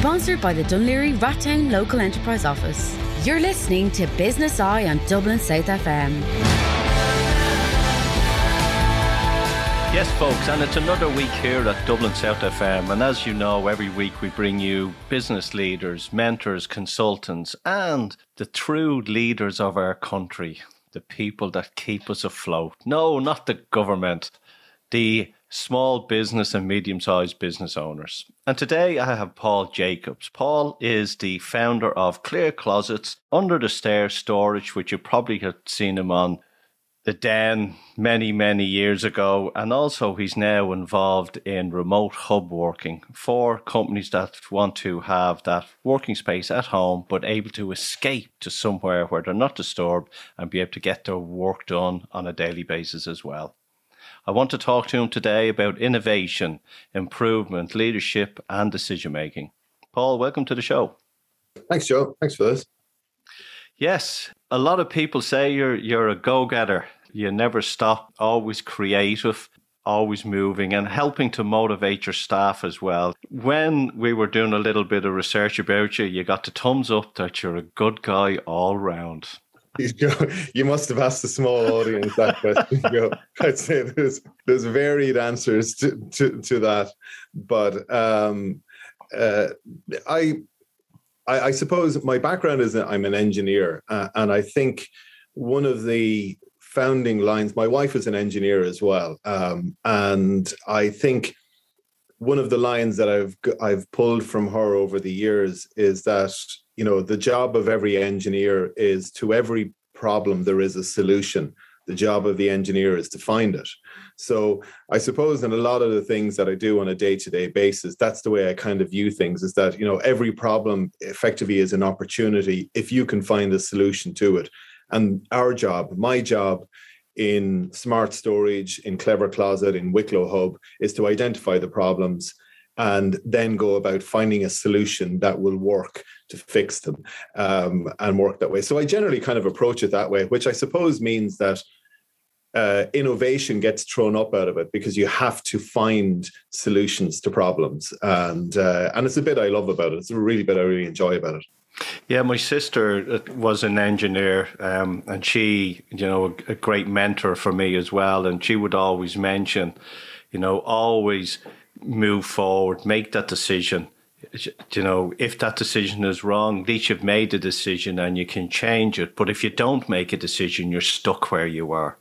Sponsored by the Dún Laoghaire Rathdown Local Enterprise Office. You're listening to Business Eye on Dublin South FM. Yes, folks, and it's another week here at Dublin South FM. And as you know, every week we bring you business leaders, mentors, consultants, and the true leaders of our country, the people that keep us afloat. No, not the government, the small business and medium sized business owners. And today I have Paul Jacobs. Paul is the founder of Clever Closets Under the Stair Storage, which you probably have seen him on the Den many, many years ago. And also, he's now involved in remote hub working for companies that want to have that working space at home, but able to escape to somewhere where they're not disturbed and be able to get their work done on a daily basis as well. I want to talk to him today about innovation, improvement, leadership, and decision making. Paul, welcome to the show. Thanks, Joe. Thanks for this. Yes, a lot of people say you're you're a go-getter. You never stop, always creative, always moving and helping to motivate your staff as well. When we were doing a little bit of research about you, you got the thumbs up that you're a good guy all round. You must have asked a small audience that question. I'd say there's there's varied answers to, to, to that, but um, uh, I I, I, suppose my background is that I'm an engineer, uh, and I think one of the founding lines. My wife is an engineer as well, um, and I think one of the lines that I've I've pulled from her over the years is that you know the job of every engineer is to every problem there is a solution the job of the engineer is to find it. So I suppose in a lot of the things that I do on a day-to-day basis, that's the way I kind of view things is that, you know, every problem effectively is an opportunity if you can find a solution to it. And our job, my job in smart storage, in Clever Closet, in Wicklow Hub is to identify the problems and then go about finding a solution that will work to fix them um, and work that way. So I generally kind of approach it that way, which I suppose means that uh, innovation gets thrown up out of it because you have to find solutions to problems, and uh, and it's a bit I love about it. It's a really bit I really enjoy about it. Yeah, my sister uh, was an engineer, um, and she, you know, a, a great mentor for me as well. And she would always mention, you know, always move forward, make that decision. You know, if that decision is wrong, at least you've made the decision and you can change it. But if you don't make a decision, you're stuck where you are.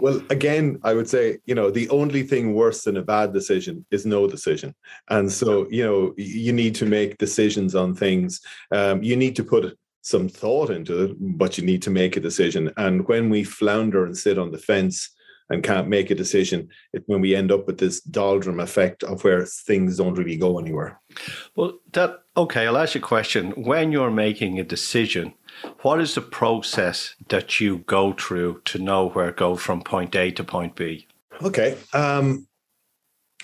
Well, again, I would say, you know, the only thing worse than a bad decision is no decision. And so, you know, you need to make decisions on things. Um, you need to put some thought into it, but you need to make a decision. And when we flounder and sit on the fence and can't make a decision, it's when we end up with this doldrum effect of where things don't really go anywhere. Well, that okay, I'll ask you a question. When you're making a decision, what is the process that you go through to know where to go from point A to point B? Okay. Um,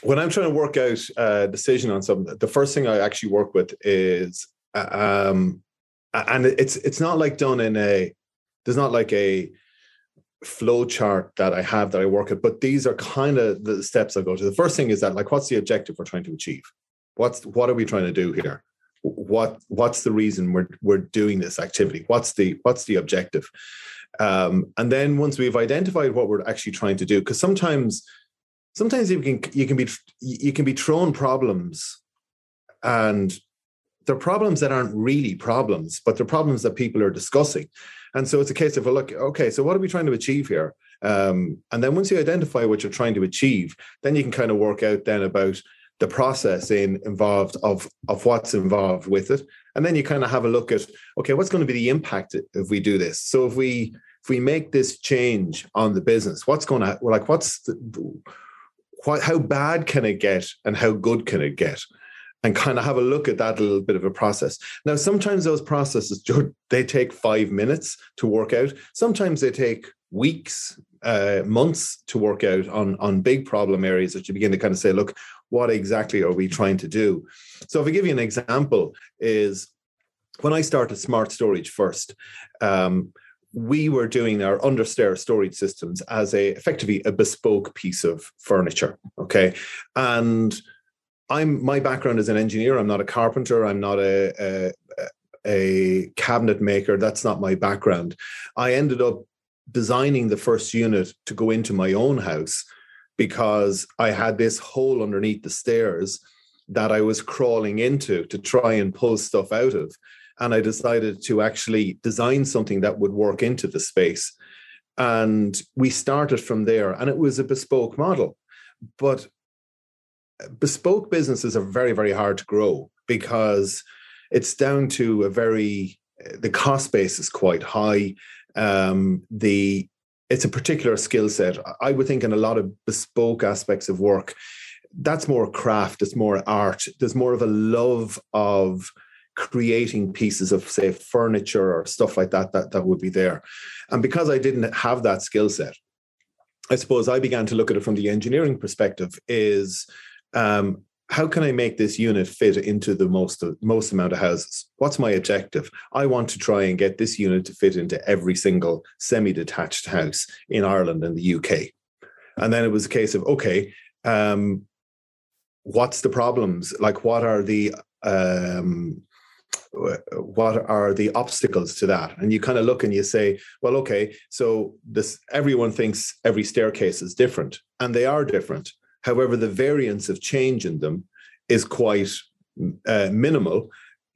when I'm trying to work out a decision on something, the first thing I actually work with is, uh, um, and it's it's not like done in a, there's not like a flow chart that I have that I work at, but these are kind of the steps I go to. The first thing is that like, what's the objective we're trying to achieve? What's what are we trying to do here? what what's the reason we're we're doing this activity what's the what's the objective um, and then once we've identified what we're actually trying to do because sometimes sometimes you can you can be you can be thrown problems and they're problems that aren't really problems but they're problems that people are discussing and so it's a case of well, look okay so what are we trying to achieve here? Um, and then once you identify what you're trying to achieve then you can kind of work out then about the process in involved of of what's involved with it. And then you kind of have a look at okay what's going to be the impact if we do this? So if we if we make this change on the business what's going to like what's the, what how bad can it get and how good can it get and kind of have a look at that little bit of a process now sometimes those processes they take five minutes to work out sometimes they take weeks uh, months to work out on on big problem areas that you begin to kind of say look what exactly are we trying to do? So if I give you an example, is when I started smart storage first, um, we were doing our understair storage systems as a effectively a bespoke piece of furniture. Okay. And I'm my background is an engineer. I'm not a carpenter. I'm not a, a, a cabinet maker. That's not my background. I ended up designing the first unit to go into my own house because I had this hole underneath the stairs that I was crawling into to try and pull stuff out of. And I decided to actually design something that would work into the space. And we started from there, and it was a bespoke model. But bespoke businesses are very, very hard to grow because it's down to a very, the cost base is quite high. Um, the it's a particular skill set. I would think in a lot of bespoke aspects of work, that's more craft, it's more art. There's more of a love of creating pieces of say furniture or stuff like that that that would be there and because i didn't have that skill set i suppose i began to look at it from the engineering perspective is um, how can I make this unit fit into the most most amount of houses? What's my objective? I want to try and get this unit to fit into every single semi-detached house in Ireland and the UK. And then it was a case of okay, um, what's the problems? Like, what are the um, what are the obstacles to that and you kind of look and you say well okay so this everyone thinks every staircase is different and they are different however the variance of change in them is quite uh, minimal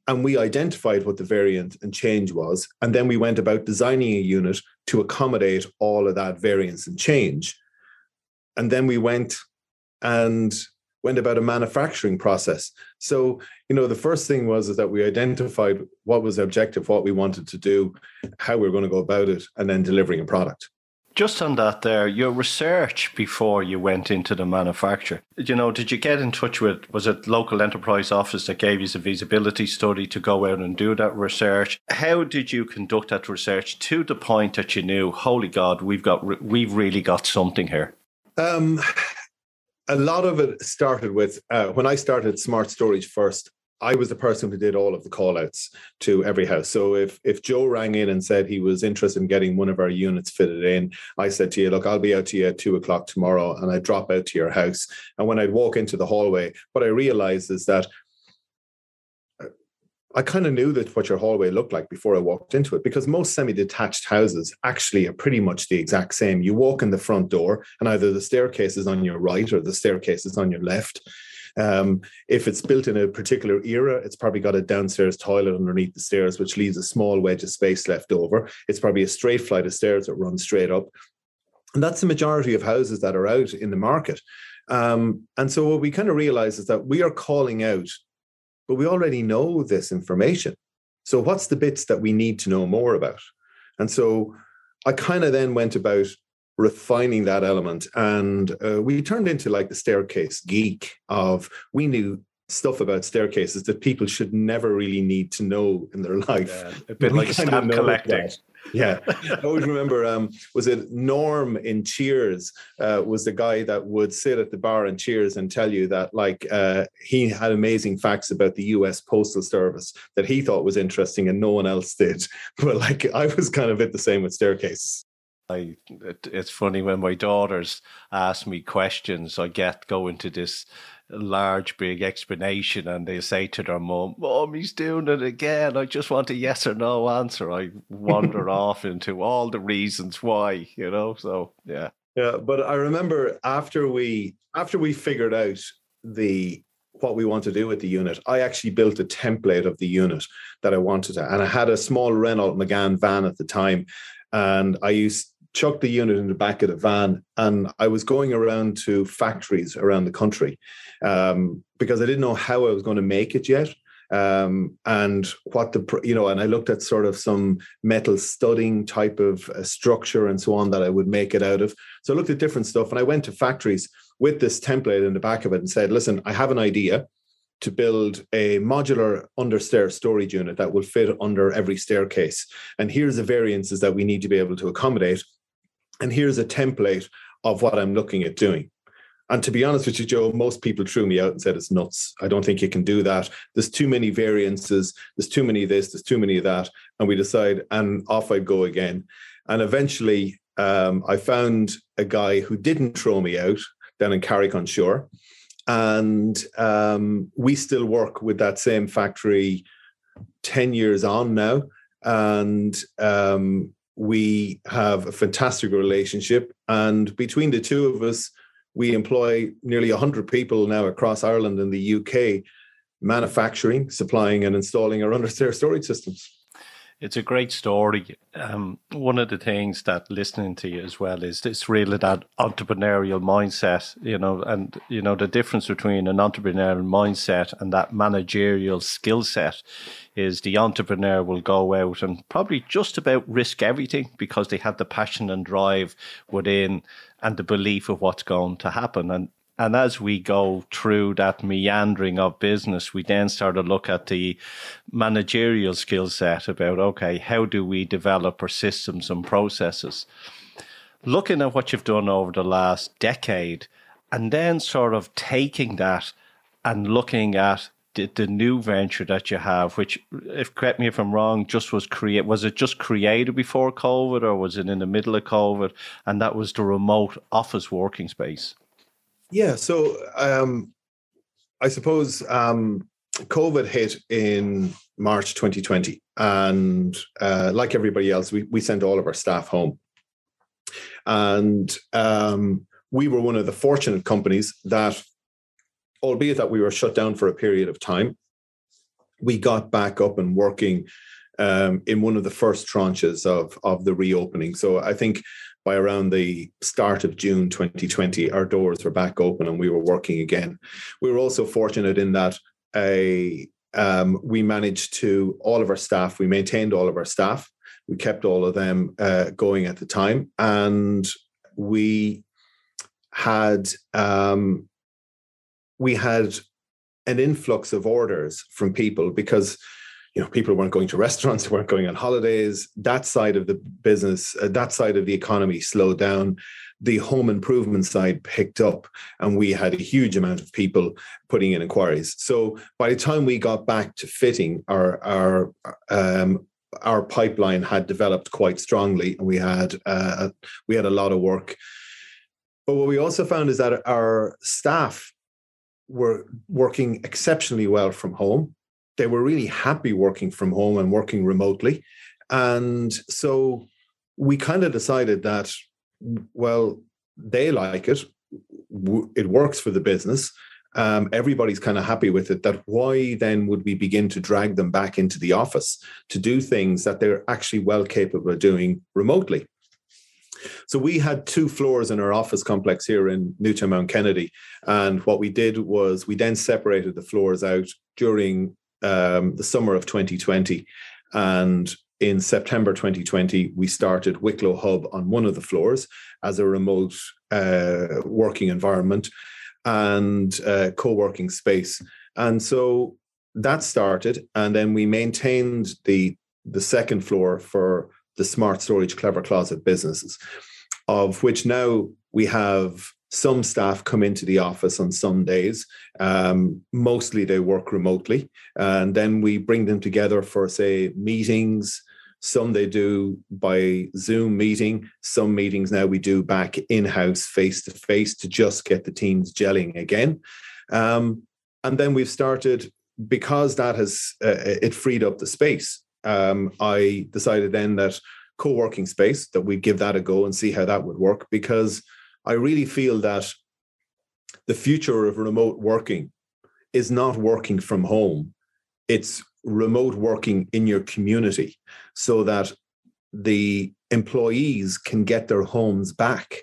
and we identified what the variant and change was and then we went about designing a unit to accommodate all of that variance and change and then we went and went about a manufacturing process. So, you know, the first thing was is that we identified what was the objective, what we wanted to do, how we were going to go about it, and then delivering a product. Just on that, there, your research before you went into the manufacture, you know, did you get in touch with, was it local enterprise office that gave you the feasibility study to go out and do that research? How did you conduct that research to the point that you knew, holy God, we've got, we've really got something here? Um, a lot of it started with uh, when I started Smart Storage first. I was the person who did all of the call outs to every house. So if if Joe rang in and said he was interested in getting one of our units fitted in, I said to you, look, I'll be out to you at two o'clock tomorrow and I drop out to your house. And when I'd walk into the hallway, what I realized is that uh, I kind of knew that what your hallway looked like before I walked into it because most semi-detached houses actually are pretty much the exact same. You walk in the front door, and either the staircase is on your right or the staircase is on your left. Um, if it's built in a particular era, it's probably got a downstairs toilet underneath the stairs, which leaves a small wedge of space left over. It's probably a straight flight of stairs that runs straight up. And that's the majority of houses that are out in the market. Um, and so what we kind of realize is that we are calling out but we already know this information. So, what's the bits that we need to know more about? And so, I kind of then went about refining that element, and uh, we turned into like the staircase geek of we knew stuff about staircases that people should never really need to know in their life. Yeah, a bit like stamp collecting. That yeah, I always remember. Um, was it Norm in Cheers? Uh, was the guy that would sit at the bar in Cheers and tell you that like uh, he had amazing facts about the U.S. Postal Service that he thought was interesting and no one else did. But like I was kind of at the same with staircases. I, it, it's funny when my daughters ask me questions. I get going into this large, big explanation, and they say to their mum, "Mom, he's doing it again." I just want a yes or no answer. I wander off into all the reasons why, you know. So yeah, yeah. But I remember after we after we figured out the what we want to do with the unit, I actually built a template of the unit that I wanted to, and I had a small Renault Megane van at the time, and I used chucked the unit in the back of the van and I was going around to factories around the country um, because I didn't know how I was going to make it yet. Um, and what the you know, and I looked at sort of some metal studding type of uh, structure and so on that I would make it out of. So I looked at different stuff, and I went to factories with this template in the back of it and said, "Listen, I have an idea to build a modular understair storage unit that will fit under every staircase, and here's the variances that we need to be able to accommodate." And here's a template of what I'm looking at doing. And to be honest with you, Joe, most people threw me out and said it's nuts. I don't think you can do that. There's too many variances. There's too many of this. There's too many of that. And we decide, and off I'd go again. And eventually, um, I found a guy who didn't throw me out down in Carrick on Suir, And um, we still work with that same factory 10 years on now. And um, we have a fantastic relationship. And between the two of us, we employ nearly 100 people now across Ireland and the UK manufacturing, supplying, and installing our understairs storage systems. It's a great story. Um, one of the things that listening to you as well is it's really that entrepreneurial mindset, you know, and you know the difference between an entrepreneurial mindset and that managerial skill set is the entrepreneur will go out and probably just about risk everything because they have the passion and drive within and the belief of what's going to happen. And and as we go through that meandering of business, we then start to look at the managerial skill set about, okay, how do we develop our systems and processes? Looking at what you've done over the last decade, and then sort of taking that and looking at the, the new venture that you have, which, if correct me if I'm wrong, just was create was it just created before COVID or was it in the middle of COVID? And that was the remote office working space. Yeah. So um, I suppose um, COVID hit in March 2020. And uh, like everybody else, we, we sent all of our staff home. And um, we were one of the fortunate companies that, albeit that we were shut down for a period of time, we got back up and working um, in one of the first tranches of, of the reopening. So I think by around the start of June 2020, our doors were back open and we were working again. We were also fortunate in that a um, we managed to all of our staff. We maintained all of our staff. We kept all of them uh, going at the time, and we had um, we had an influx of orders from people because you know people weren't going to restaurants weren't going on holidays. That side of the business uh, that side of the economy slowed down. The home improvement side picked up and we had a huge amount of people putting in inquiries. So by the time we got back to fitting our our um, our pipeline had developed quite strongly and we had uh, we had a lot of work. But what we also found is that our staff were working exceptionally well from home they were really happy working from home and working remotely. And so we kind of decided that, well, they like it, it works for the business. Um, everybody's kind of happy with it. That why then would we begin to drag them back into the office to do things that they're actually well capable of doing remotely? So we had two floors in our office complex here in Newtownmountkennedy. And what we did was we then separated the floors out during um, the summer of 2020. And in September 2020, we started Wicklow Hub on one of the floors as a remote uh, working environment and uh, co working space. And so that started. And then we maintained the, the second floor for the smart storage clever closet businesses, of which now we have some staff come into the office on some days. Um, mostly they work remotely. And then we bring them together for, say, meetings. Some they do by Zoom meeting. Some meetings now we do back in house, face to face, to just get the teams gelling again. Um, and then we've started because that has uh, it freed up the space. Um, I decided then that co-working space that we'd give that a go and see how that would work because I really feel that the future of remote working is not working from home. It's remote working in your community so that the employees can get their homes back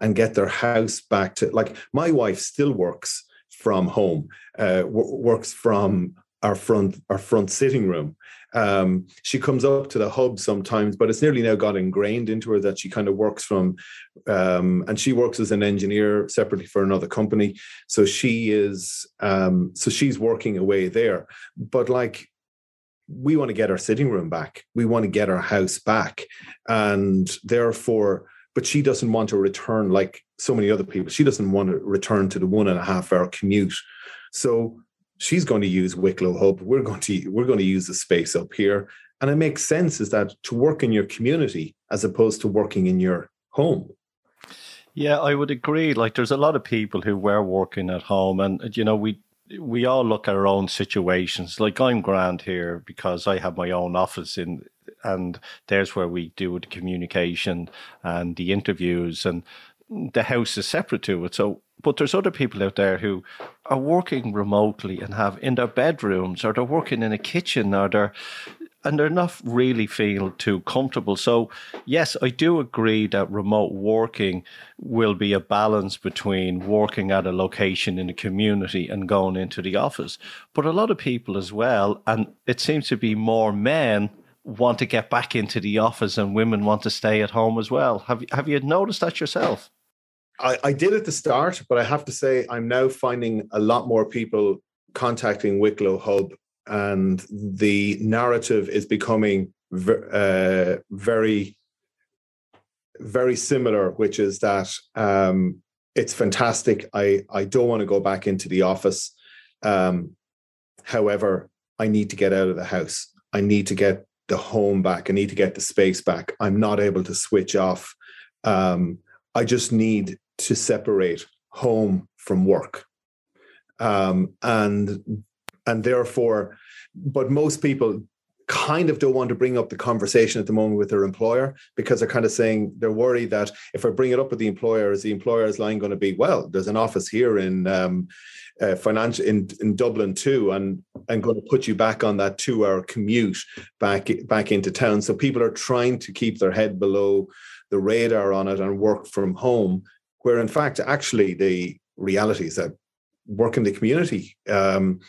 and get their house back to like my wife still works from home uh, w- works from our front our front sitting room um, she comes up to the hub sometimes, but it's nearly now got ingrained into her that she kind of works from, um, and she works as an engineer separately for another company. So she is, um, so she's working away there. But like, we want to get our sitting room back. We want to get our house back, and therefore, but she doesn't want to return like so many other people. She doesn't want to return to the one and a half hour commute. So she's going to use Wicklow Hub. We're going to we're going to use the space up here, and it makes sense is that to work in your community as opposed to working in your home. Yeah, I would agree. Like, there's a lot of people who were working at home, and you know, we we all look at our own situations. Like, I'm grand here because I have my own office in, and there's where we do the communication and the interviews, and the house is separate to it. So, but there's other people out there who are working remotely and have in their bedrooms, or they're working in a kitchen, or they're and they're not really feel too comfortable. So, yes, I do agree that remote working will be a balance between working at a location in the community and going into the office. But a lot of people as well, and it seems to be more men want to get back into the office and women want to stay at home as well. Have have you noticed that yourself? I, I did at the start, but I have to say I'm now finding a lot more people contacting Wicklow Hub and the narrative is becoming uh, very very similar which is that um, it's fantastic. I i don't want to go back into the office. Um, however i need to get out of the house. I need to get the home back. I need to get the space back. I'm not able to switch off. Um, i just need to separate home from work um, and and therefore, but most people kind of don't want to bring up the conversation at the moment with their employer because they're kind of saying they're worried that if I bring it up with the employer, is the employer's line going to be, well, there's an office here in um, uh, financial in, in Dublin too, and I'm going to put you back on that two-hour commute back back into town. So people are trying to keep their head below the radar on it and work from home, where in fact, actually, the reality is that work in the community. Um,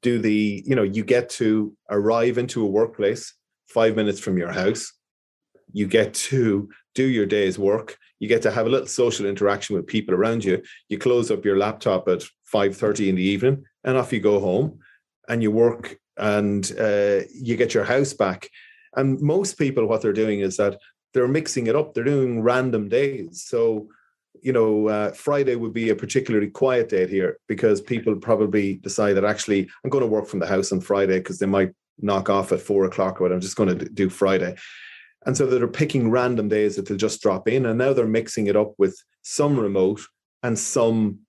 do the you know you get to arrive into a workplace five minutes from your house. You get to do your day's work. You get to have a little social interaction with people around you. You close up your laptop at 5.30 in the evening and off you go home and you work and uh, you get your house back. And most people what they're doing is that they're mixing it up. They're doing random days. So you know, uh, Friday would be a particularly quiet day here because people probably decide that actually I'm going to work from the house on Friday because they might knock off at four o'clock or I'm just going to do Friday. And so they're picking random days that they'll just drop in. And now they're mixing it up with some remote and some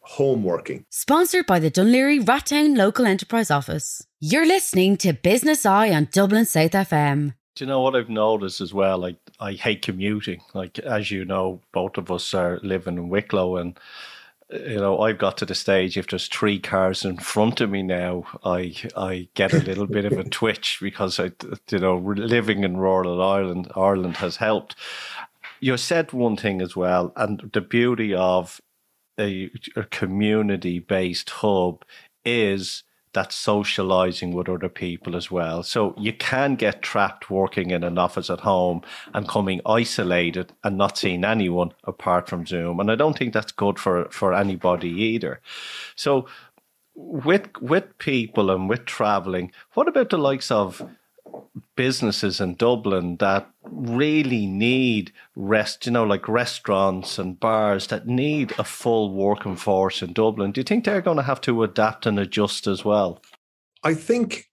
home working. Sponsored by the Dún Laoghaire Rathdown Local Enterprise Office. You're listening to Business Eye on Dublin South FM. Do you know what I've noticed as well? Like I hate commuting. Like as you know, both of us are living in Wicklow, and you know I've got to the stage if there's three cars in front of me now, I I get a little bit of a twitch because I you know living in rural Ireland Ireland has helped. You said one thing as well, and the beauty of a, a community based hub is that socializing with other people as well. So you can get trapped working in an office at home and coming isolated and not seeing anyone apart from Zoom. And I don't think that's good for, for anybody either. So with with people and with traveling, what about the likes of businesses in Dublin that really need rest, you know, like restaurants and bars that need a full working force in Dublin. Do you think they're going to have to adapt and adjust as well? I think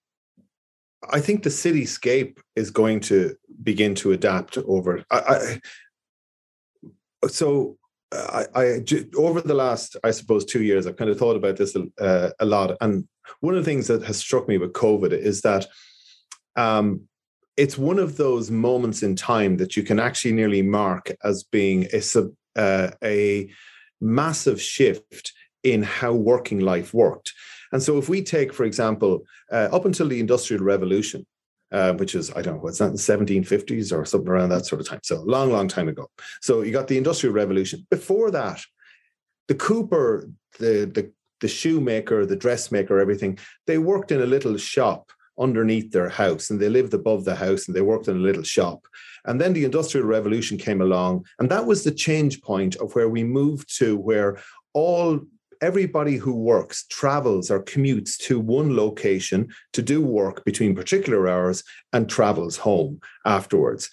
I think the cityscape is going to begin to adapt over. I, I, so I, I, over the last, I suppose, two years, I've kind of thought about this uh, a lot. And one of the things that has struck me with COVID is that um, it's one of those moments in time that you can actually nearly mark as being a sub, uh, a massive shift in how working life worked. And so, if we take, for example, uh, up until the Industrial Revolution, uh, which is I don't know, it's not the 1750s or something around that sort of time. So long, long time ago. So you got the Industrial Revolution. Before that, the cooper, the the the shoemaker, the dressmaker, everything, they worked in a little shop underneath their house and they lived above the house and they worked in a little shop. And then the Industrial Revolution came along, and that was the change point of where we moved to where all everybody who works travels or commutes to one location to do work between particular hours and travels home afterwards.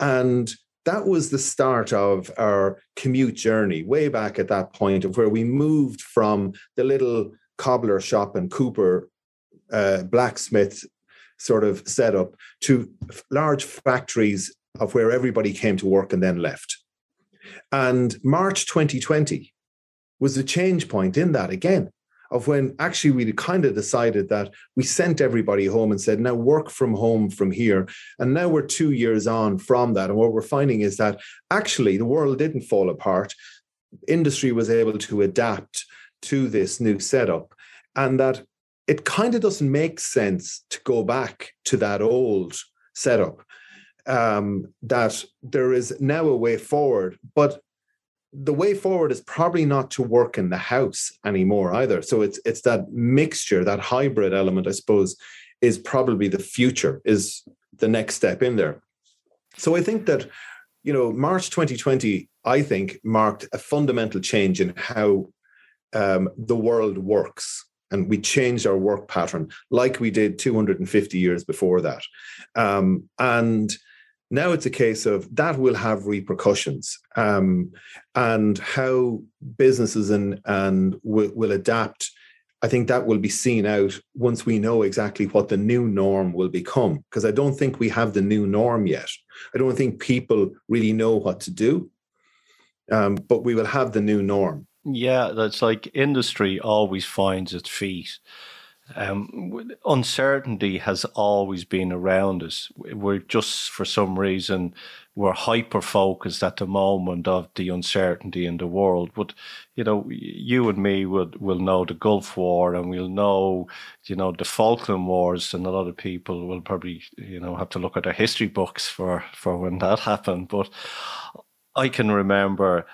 And that was the start of our commute journey way back at that point of where we moved from the little cobbler shop in Cooper blacksmith sort of setup to large factories of where everybody came to work and then left. And March 2020 was the change point in that again of when actually we kind of decided that we sent everybody home and said, now work from home from here. And now we're two years on from that. And what we're finding is that actually the world didn't fall apart. Industry was able to adapt to this new setup. And that it kind of doesn't make sense to go back to that old setup. Um, that there is now a way forward, but the way forward is probably not to work in the house anymore either. So it's it's that mixture, that hybrid element, I suppose, is probably the future, is the next step in there. So I think that, you know, March 2020, I think, marked a fundamental change in how um, the world works. And we changed our work pattern like we did 250 years before that. Um, and now it's a case of that will have repercussions um, and how businesses and, and will, will adapt. I think that will be seen out once we know exactly what the new norm will become. Because I don't think we have the new norm yet. I don't think people really know what to do, um, but we will have the new norm. Yeah, that's like industry always finds its feet. Um, uncertainty has always been around us. We're just for some reason we're hyper focused at the moment of the uncertainty in the world. But you know, you and me would will know the Gulf War, and we'll know you know the Falkland Wars, and a lot of people will probably you know have to look at their history books for for when that happened. But I can remember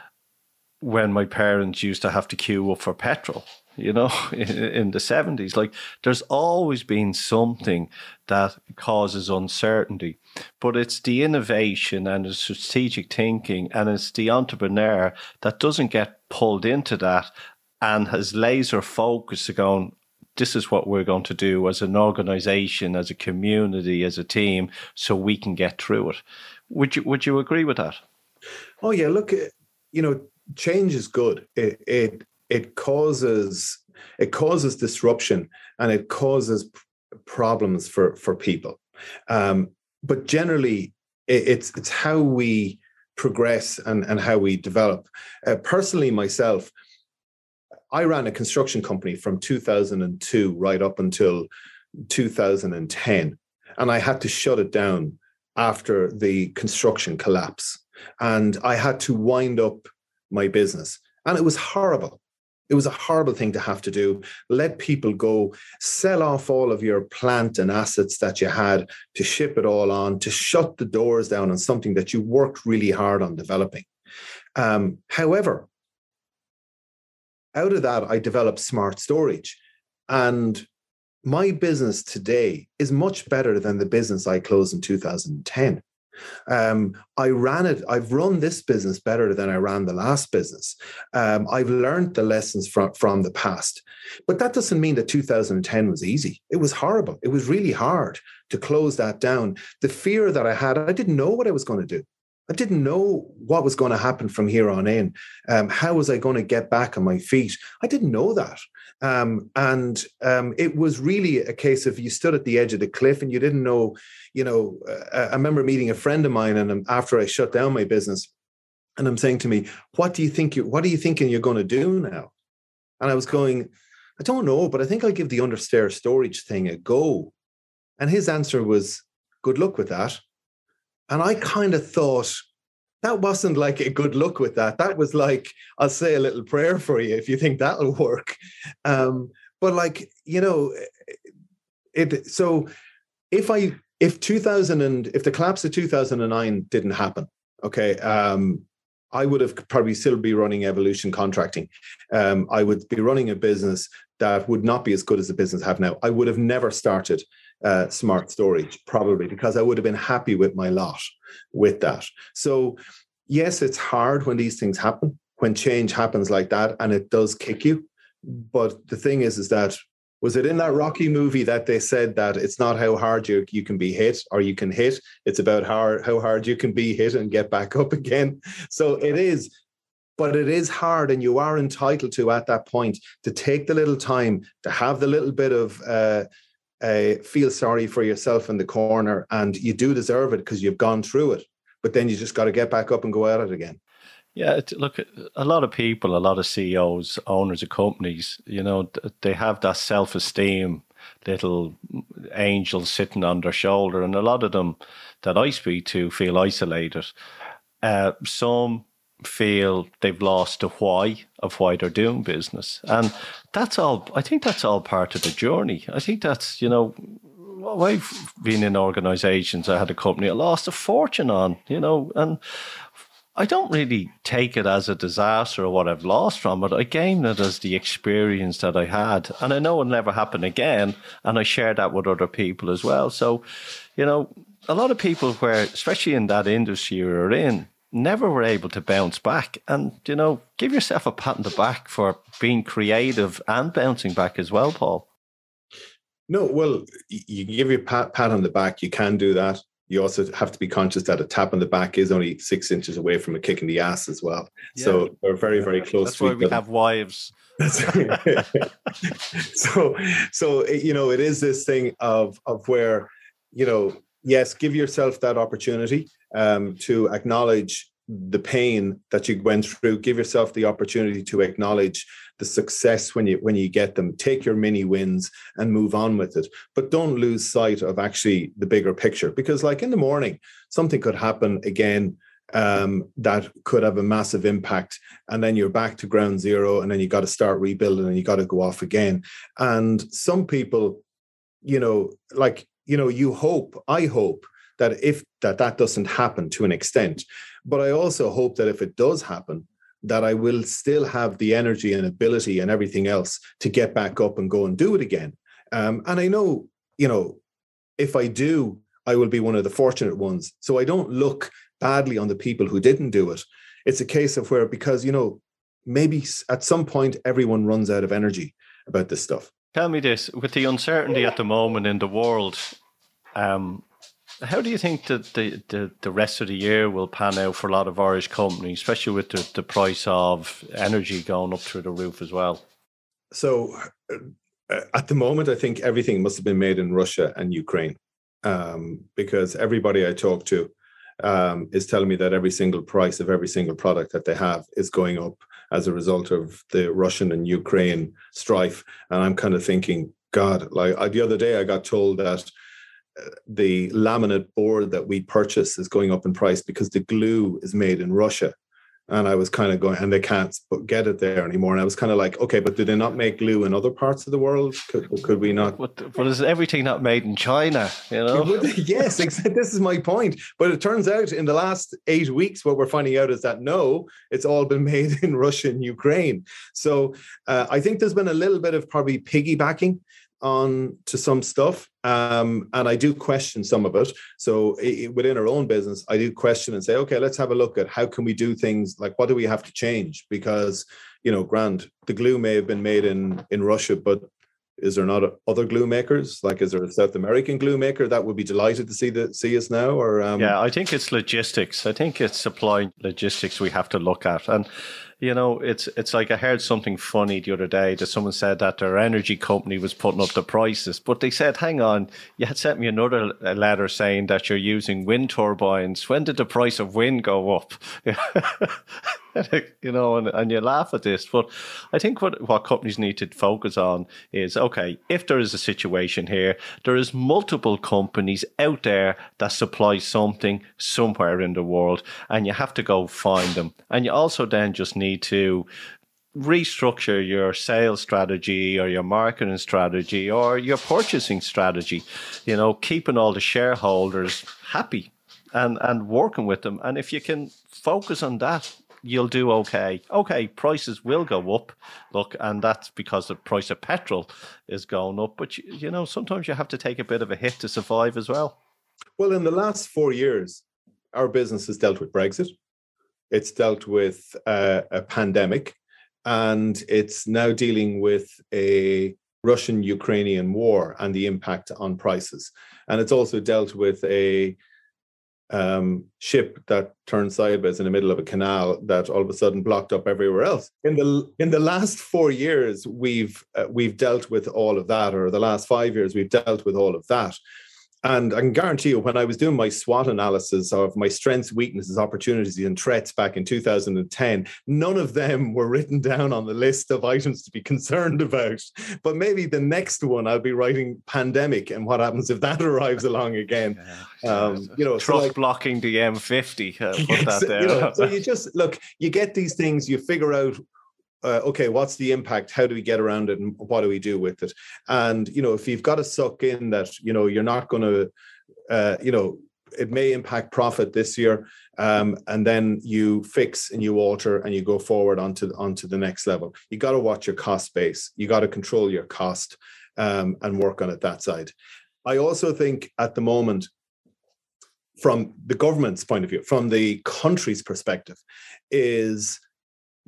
when my parents used to have to queue up for petrol you know, in, the 70s. Like there's always been something that causes uncertainty, but it's the innovation and the strategic thinking and it's the entrepreneur that doesn't get pulled into that and has laser focus to going, this is what we're going to do as an organization, as a community, as a team, so we can get through it. Would you would you agree with that? Oh yeah, look, eh, you know, change is good. It, it it causes it causes disruption and it causes problems for for people. Um, but generally, it, it's it's how we progress and and how we develop. Uh, personally, myself, I ran a construction company from 2002 right up until 2010, and I had to shut it down after the construction collapse, and I had to wind up my business, and it was horrible it was a horrible thing to have to do. Let people go, sell off all of your plant and assets that you had to ship it all on, to shut the doors down on something that you worked really hard on developing. Um, however, out of that, I developed smart storage. And my business today is much better than the business I closed in 2010. Um, I ran it, I've run this business better than I ran the last business. Um, I've learned the lessons from, from the past. But that doesn't mean that 2010 was easy. It was horrible. It was really hard to close that down. The fear that I had, I didn't know what I was going to do. I didn't know what was going to happen from here on in. Um, how was I going to get back on my feet? I didn't know that. Um, and um, it was really a case of you stood at the edge of the cliff and you didn't know, you know. Uh, I remember meeting a friend of mine, and after I shut down my business, and I'm saying to me, "What do you think? You what are you thinking you're going to do now?" And I was going, "I don't know, but I think I'll give the understair storage thing a go." And his answer was, "Good luck with that." And I kind of thought, that wasn't like a good look with that. That was like, I'll say a little prayer for you if you think that'll work. Um, but like, you know, it so if I if 2000 and if the collapse of 2009 didn't happen, okay, um, I would have probably still be running evolution contracting. Um, I would be running a business that would not be as good as the business I have now. I would have never started uh, smart storage, probably because I would have been happy with my lot with that. So, yes, it's hard when these things happen, when change happens like that, and it does kick you. But the thing is, is that was it in that Rocky movie that they said that it's not how hard you, you can be hit or you can hit, it's about how, how hard you can be hit and get back up again. So it is, but it is hard, and you are entitled to at that point to take the little time to have the little bit of uh, uh, feel sorry for yourself in the corner, and you do deserve it because you've gone through it. But then you just got to get back up and go at it again. Yeah, look, a lot of people, a lot of CEOs, owners of companies, you know, they have that self esteem little angel sitting on their shoulder. And a lot of them that I speak to feel isolated. Uh, some feel they've lost the why of why they're doing business. And that's all, I think that's all part of the journey. I think that's, you know, I've been in organizations, I had a company I lost a fortune on, you know, and I don't really take it as a disaster or what I've lost from it. I gain it as the experience that I had. And I know it'll never happen again. And I share that with other people as well. So, you know, a lot of people where, especially in that industry you're in, never were able to bounce back. And, you know, give yourself a pat on the back for being creative and bouncing back as well, Paul. No, well, you can give your pat, pat on the back. You can do that you also have to be conscious that a tap on the back is only six inches away from a kick in the ass as well. Yeah. So we're very, very close. That's why we have wives. so, so you know, it is this thing of of where you know, yes, give yourself that opportunity um, to acknowledge the pain that you went through. Give yourself the opportunity to acknowledge the success when you when you get them. Take your mini wins and move on with it. But don't lose sight of actually the bigger picture because like in the morning something could happen again um, that could have a massive impact and then you're back to ground zero and then you got to start rebuilding and you got to go off again. And some people you know like you know you hope i hope that if that that doesn't happen to an extent but i also hope that if it does happen that I will still have the energy and ability and everything else to get back up and go and do it again. Um, and I know, you know, if I do, I will be one of the fortunate ones. So I don't look badly on the people who didn't do it. It's a case of where, because, you know, maybe at some point everyone runs out of energy about this stuff. Tell me this with the uncertainty at the moment in the world, um, how do you think that the, the, the rest of the year will pan out for a lot of Irish companies, especially with the, the price of energy going up through the roof as well? So, uh, at the moment, I think everything must have been made in Russia and Ukraine um, because everybody I talk to um, is telling me that every single price of every single product that they have is going up as a result of the Russian and Ukraine strife. And I'm kind of thinking, God, like I, the other day I got told that the laminate board that we purchase is going up in price because the glue is made in Russia. And I was kind of going, and they can't get it there anymore. And I was kind of like, okay, but do they not make glue in other parts of the world? Could, could we not? But, but is everything not made in China? You know? yes, this is my point. But it turns out in the last eight weeks, what we're finding out is that no, it's all been made in Russia and Ukraine. So uh, I think there's been a little bit of probably piggybacking on to some stuff um, and i do question some of it. So it, within our own business i do question and say okay let's have a look at how can we do things like what do we have to change? Because you know grand the glue may have been made in in russia but is there not other glue makers? Like is there a south american glue maker that would be delighted to see the see us now or um... yeah i think it's logistics. I think it's supply logistics we have to look at. And you know, it's it's like I heard something funny the other day that someone said that their energy company was putting up the prices, but they said, "Hang on, you had sent me another letter saying that you're using wind turbines. When did the price of wind go up?" you know, and, and you laugh at this, but I think what what companies need to focus on is okay, if there is a situation here, there is multiple companies out there that supply something somewhere in the world, and you have to go find them, and you also then just need to restructure your sales strategy or your marketing strategy or your purchasing strategy you know keeping all the shareholders happy and and working with them. And if you can focus on that you'll do okay. Okay prices will go up. Look and that's because the price of petrol is going up but you, you know sometimes you have to take a bit of a hit to survive as well. Well in the last 4 years our business has dealt with brexit it's dealt with uh, a pandemic, and it's now dealing with a Russian Ukrainian war and the impact on prices. And it's also dealt with a um, ship that turned sideways in the middle of a canal that all of a sudden blocked up everywhere else. In the in the last four years, we've uh, we've dealt with all of that, or the last five years, we've dealt with all of that. And I can guarantee you, when I was doing my SWOT analysis of my strengths, weaknesses, opportunities, and threats back in 2010, none of them were written down on the list of items to be concerned about. But maybe the next one, I'll be writing pandemic and what happens if that arrives along again. Um, you know, truck so like, blocking the M50. Uh, put yes, that there. You know, so you just look, you get these things, you figure out uh, okay, what's the impact? How do we get around it, and what do we do with it? And you know, if you've got to suck in that, you know, you're not going to, uh, you know, it may impact profit this year, um, and then you fix and you alter and you go forward onto onto the next level. You got to watch your cost base. You got to control your cost um, and work on it that side. I also think at the moment, from the government's point of view, from the country's perspective, is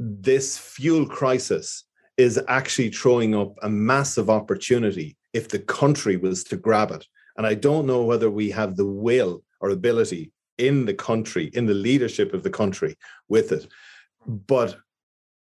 this fuel crisis is actually throwing up a massive opportunity if the country was to grab it. And I don't know whether we have the will or ability in the country, in the leadership of the country with it. But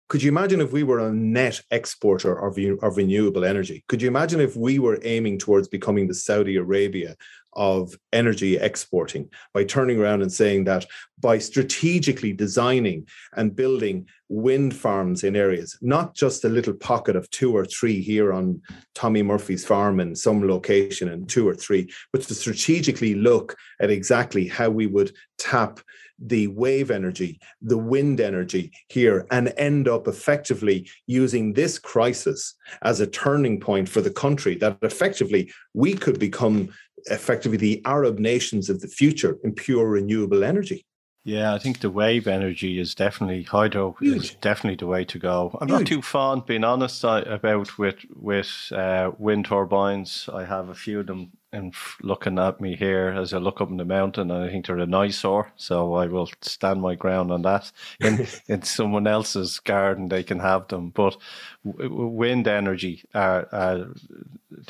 could you imagine if we were a net exporter of, of renewable energy? Could you imagine if we were aiming towards becoming the Saudi Arabia of energy exporting by turning around and saying that by strategically designing and building wind farms in areas, not just a little pocket of two or three here on Tommy Murphy's farm in some location and two or three, but to strategically look at exactly how we would tap the wave energy, the wind energy here, and end up effectively using this crisis as a turning point for the country that effectively we could become effectively the Arab nations of the future in pure renewable energy. Yeah, I think the wave energy is definitely hydro Huge. is definitely the way to go. I'm Huge. not too fond, being honest, about with with uh, wind turbines. I have a few of them and looking at me here as I look up in the mountain, and I think they're an eyesore. So I will stand my ground on that. In in someone else's garden, they can have them, but wind energy, uh, uh,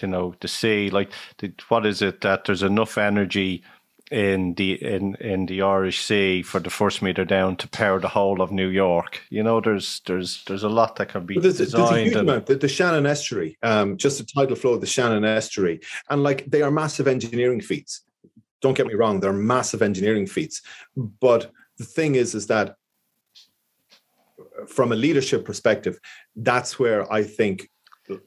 you know, the sea, like the, what is it that there's enough energy in the in in the Irish Sea for the first meter down to power the whole of New York. You know, there's there's there's a lot that can be there's, designed. There's a huge and, amount. The, the, Shannon Estuary, um, just the tidal flow of the Shannon Estuary, and like they are massive engineering feats. Don't get me wrong; they're massive engineering feats. But the thing is, is that from a leadership perspective, that's where I think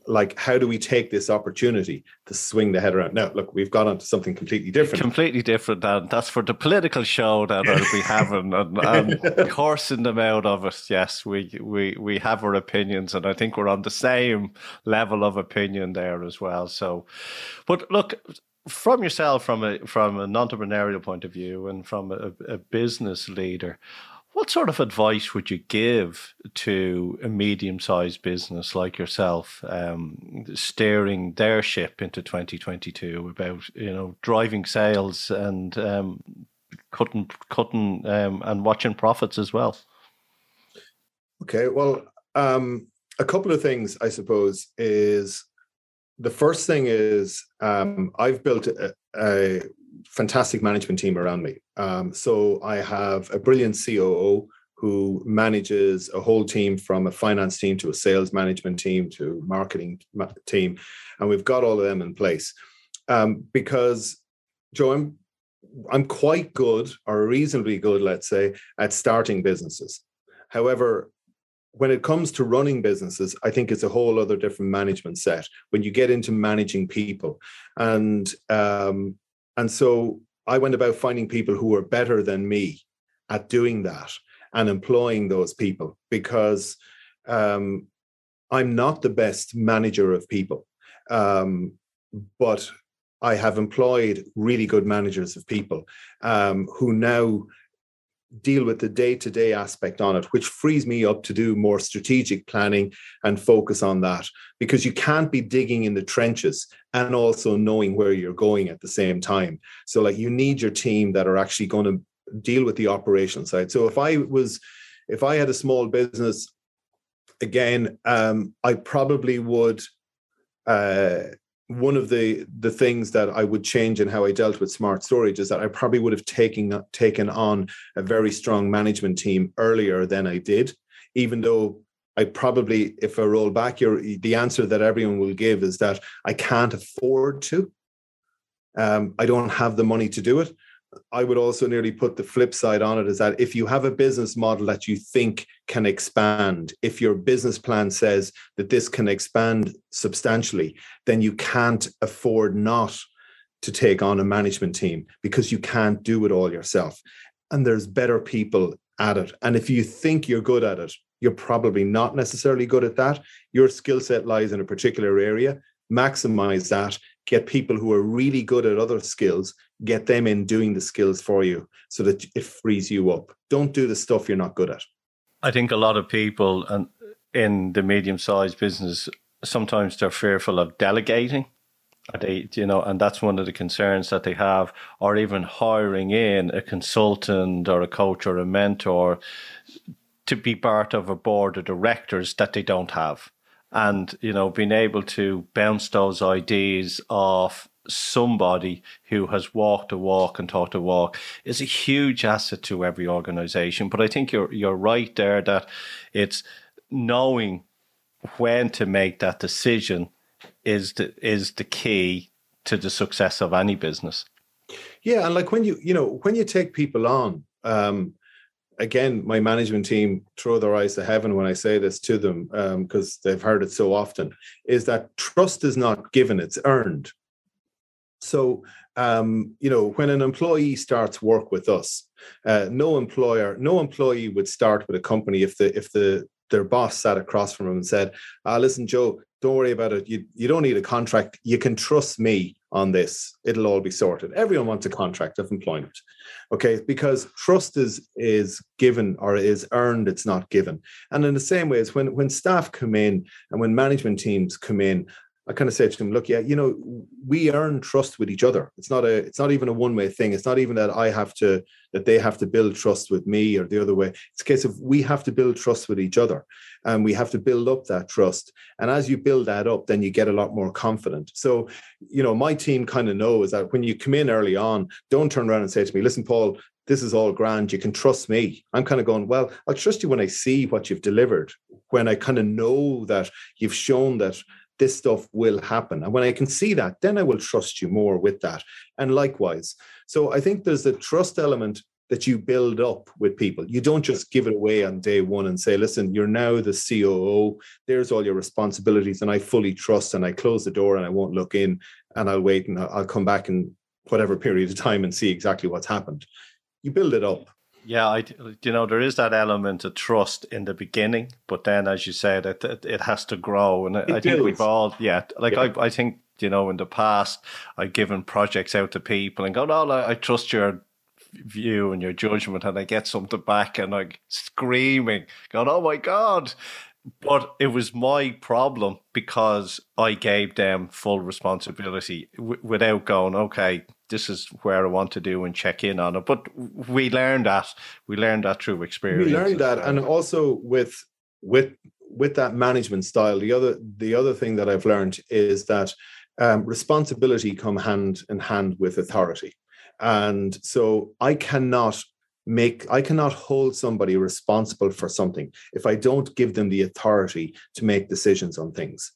like how do we take this opportunity to swing the head around? Now look we've got onto something completely different. Completely different and that's for the political show that i'll be having and, and coursing them out of us. Yes we we we have our opinions and i think we're on the same level of opinion there as well. So but look from yourself from a from an entrepreneurial point of view and from a, a business leader what sort of advice would you give to a medium-sized business like yourself, um, steering their ship into 2022 about you know driving sales and um, cutting cutting um, and watching profits as well? Okay, well, um, a couple of things I suppose is the first thing is um, I've built a, a fantastic management team around me. Um, so I have a brilliant COO who manages a whole team from a finance team to a sales management team to marketing team, and we've got all of them in place um, because Joe, I'm I'm quite good or reasonably good, let's say, at starting businesses. However, when it comes to running businesses, I think it's a whole other different management set when you get into managing people. And um, and so I went about finding people who were better than me at doing that and employing those people because um, I'm not the best manager of people. Um, but I have employed really good managers of people um, who now deal with the day to day aspect on it, which frees me up to do more strategic planning and focus on that because you can't be digging in the trenches and also knowing where you're going at the same time. So, like, you need your team that are actually going to deal with the operational side. So, if I was, if I had a small business, again, um, I probably would. Uh, one of the the things that I would change in how I dealt with smart storage is that I probably would have taken taken on a very strong management team earlier than I did, even though I probably, if I roll back, your the answer that everyone will give is that I can't afford to. Um, I don't have the money to do it. I would also nearly put the flip side on it is that if you have a business model that you think can expand, if your business plan says that this can expand substantially, then you can't afford not to take on a management team because you can't do it all yourself. And there's better people at it. And if you think you're good at it, you're probably not necessarily good at that. Your skill set lies in a particular area. Maximize that. Get people who are really good at other skills, get them in doing the skills for you so that it frees you up. Don't do the stuff you're not good at. I think a lot of people and in the medium sized business sometimes they're fearful of delegating they you know and that's one of the concerns that they have or even hiring in a consultant or a coach or a mentor to be part of a board of directors that they don't have and you know being able to bounce those ideas off somebody who has walked a walk and talked a walk is a huge asset to every organization but i think you're you're right there that it's knowing when to make that decision is the is the key to the success of any business. Yeah, and like when you you know when you take people on, um, again, my management team throw their eyes to heaven when I say this to them because um, they've heard it so often. Is that trust is not given; it's earned. So um, you know when an employee starts work with us, uh, no employer, no employee would start with a company if the if the their boss sat across from him and said, ah, listen, Joe, don't worry about it. You, you don't need a contract. You can trust me on this. It'll all be sorted. Everyone wants a contract of employment. Okay. Because trust is is given or is earned, it's not given. And in the same way as when, when staff come in and when management teams come in, I kind of say to them, look, yeah, you know, we earn trust with each other. It's not a, it's not even a one way thing. It's not even that I have to, that they have to build trust with me or the other way. It's a case of we have to build trust with each other and we have to build up that trust. And as you build that up, then you get a lot more confident. So, you know, my team kind of knows that when you come in early on, don't turn around and say to me, listen, Paul, this is all grand. You can trust me. I'm kind of going, well, I'll trust you when I see what you've delivered, when I kind of know that you've shown that this stuff will happen. And when I can see that, then I will trust you more with that. And likewise. So I think there's a trust element that you build up with people. You don't just give it away on day one and say, listen, you're now the COO. There's all your responsibilities. And I fully trust and I close the door and I won't look in and I'll wait and I'll come back in whatever period of time and see exactly what's happened. You build it up. Yeah, I you know there is that element of trust in the beginning, but then as you said, it it, it has to grow, and it I think we've all yeah, like yeah. I I think you know in the past I've given projects out to people and go, no, I, I trust your view and your judgment, and I get something back, and like screaming, going, oh my god, but it was my problem because I gave them full responsibility w- without going, okay, this is where I want to do and check in on it. But we learned that. We learned that through experience. We learned that, and also with with with that management style. The other the other thing that I've learned is that um, responsibility come hand in hand with authority, and so I cannot make i cannot hold somebody responsible for something if i don't give them the authority to make decisions on things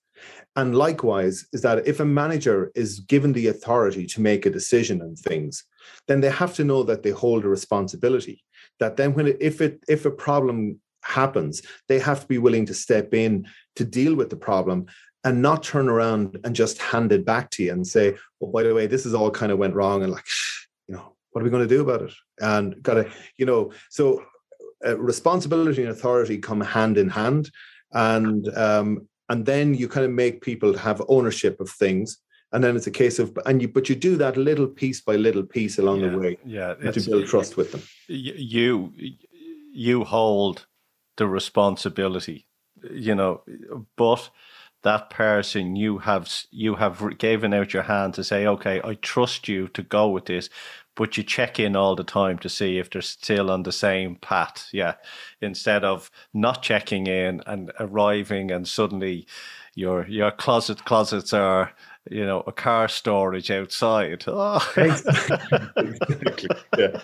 and likewise is that if a manager is given the authority to make a decision on things then they have to know that they hold a responsibility that then when it, if it if a problem happens they have to be willing to step in to deal with the problem and not turn around and just hand it back to you and say well by the way this is all kind of went wrong and like you know what are we going to do about it? And got to, you know, so uh, responsibility and authority come hand in hand, and um, and then you kind of make people have ownership of things, and then it's a case of and you but you do that little piece by little piece along yeah, the way, yeah, to build trust with them. You you hold the responsibility, you know, but that person you have you have given out your hand to say okay i trust you to go with this but you check in all the time to see if they're still on the same path. Yeah. Instead of not checking in and arriving and suddenly your your closet closets are, you know, a car storage outside. Oh. exactly. Yeah.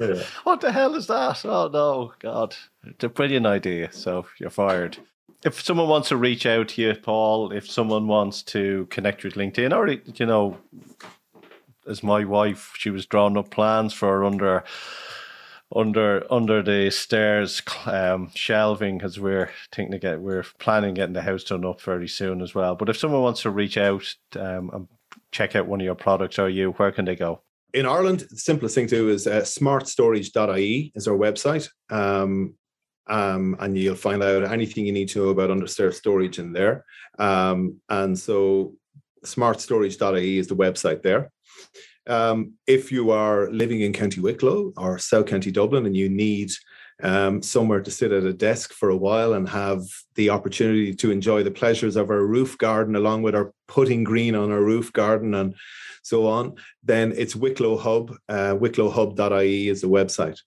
Yeah. What the hell is that? Oh no, God. It's a brilliant idea. So you're fired. If someone wants to reach out to you, Paul, if someone wants to connect with LinkedIn or you know as my wife, she was drawing up plans for under under under the stairs um, shelving because we're thinking to get we're planning getting the house done up very soon as well. But if someone wants to reach out um, and check out one of your products or you, where can they go? In Ireland, the simplest thing to do is uh, smartstorage.ie is our website. Um, um, and you'll find out anything you need to know about understairs storage in there. Um, and so smartstorage.ie is the website there. Um, if you are living in County Wicklow or South County Dublin and you need um, somewhere to sit at a desk for a while and have the opportunity to enjoy the pleasures of our roof garden along with our putting green on our roof garden and so on, then it's Wicklow Hub. Uh, wicklowhub.ie is the website.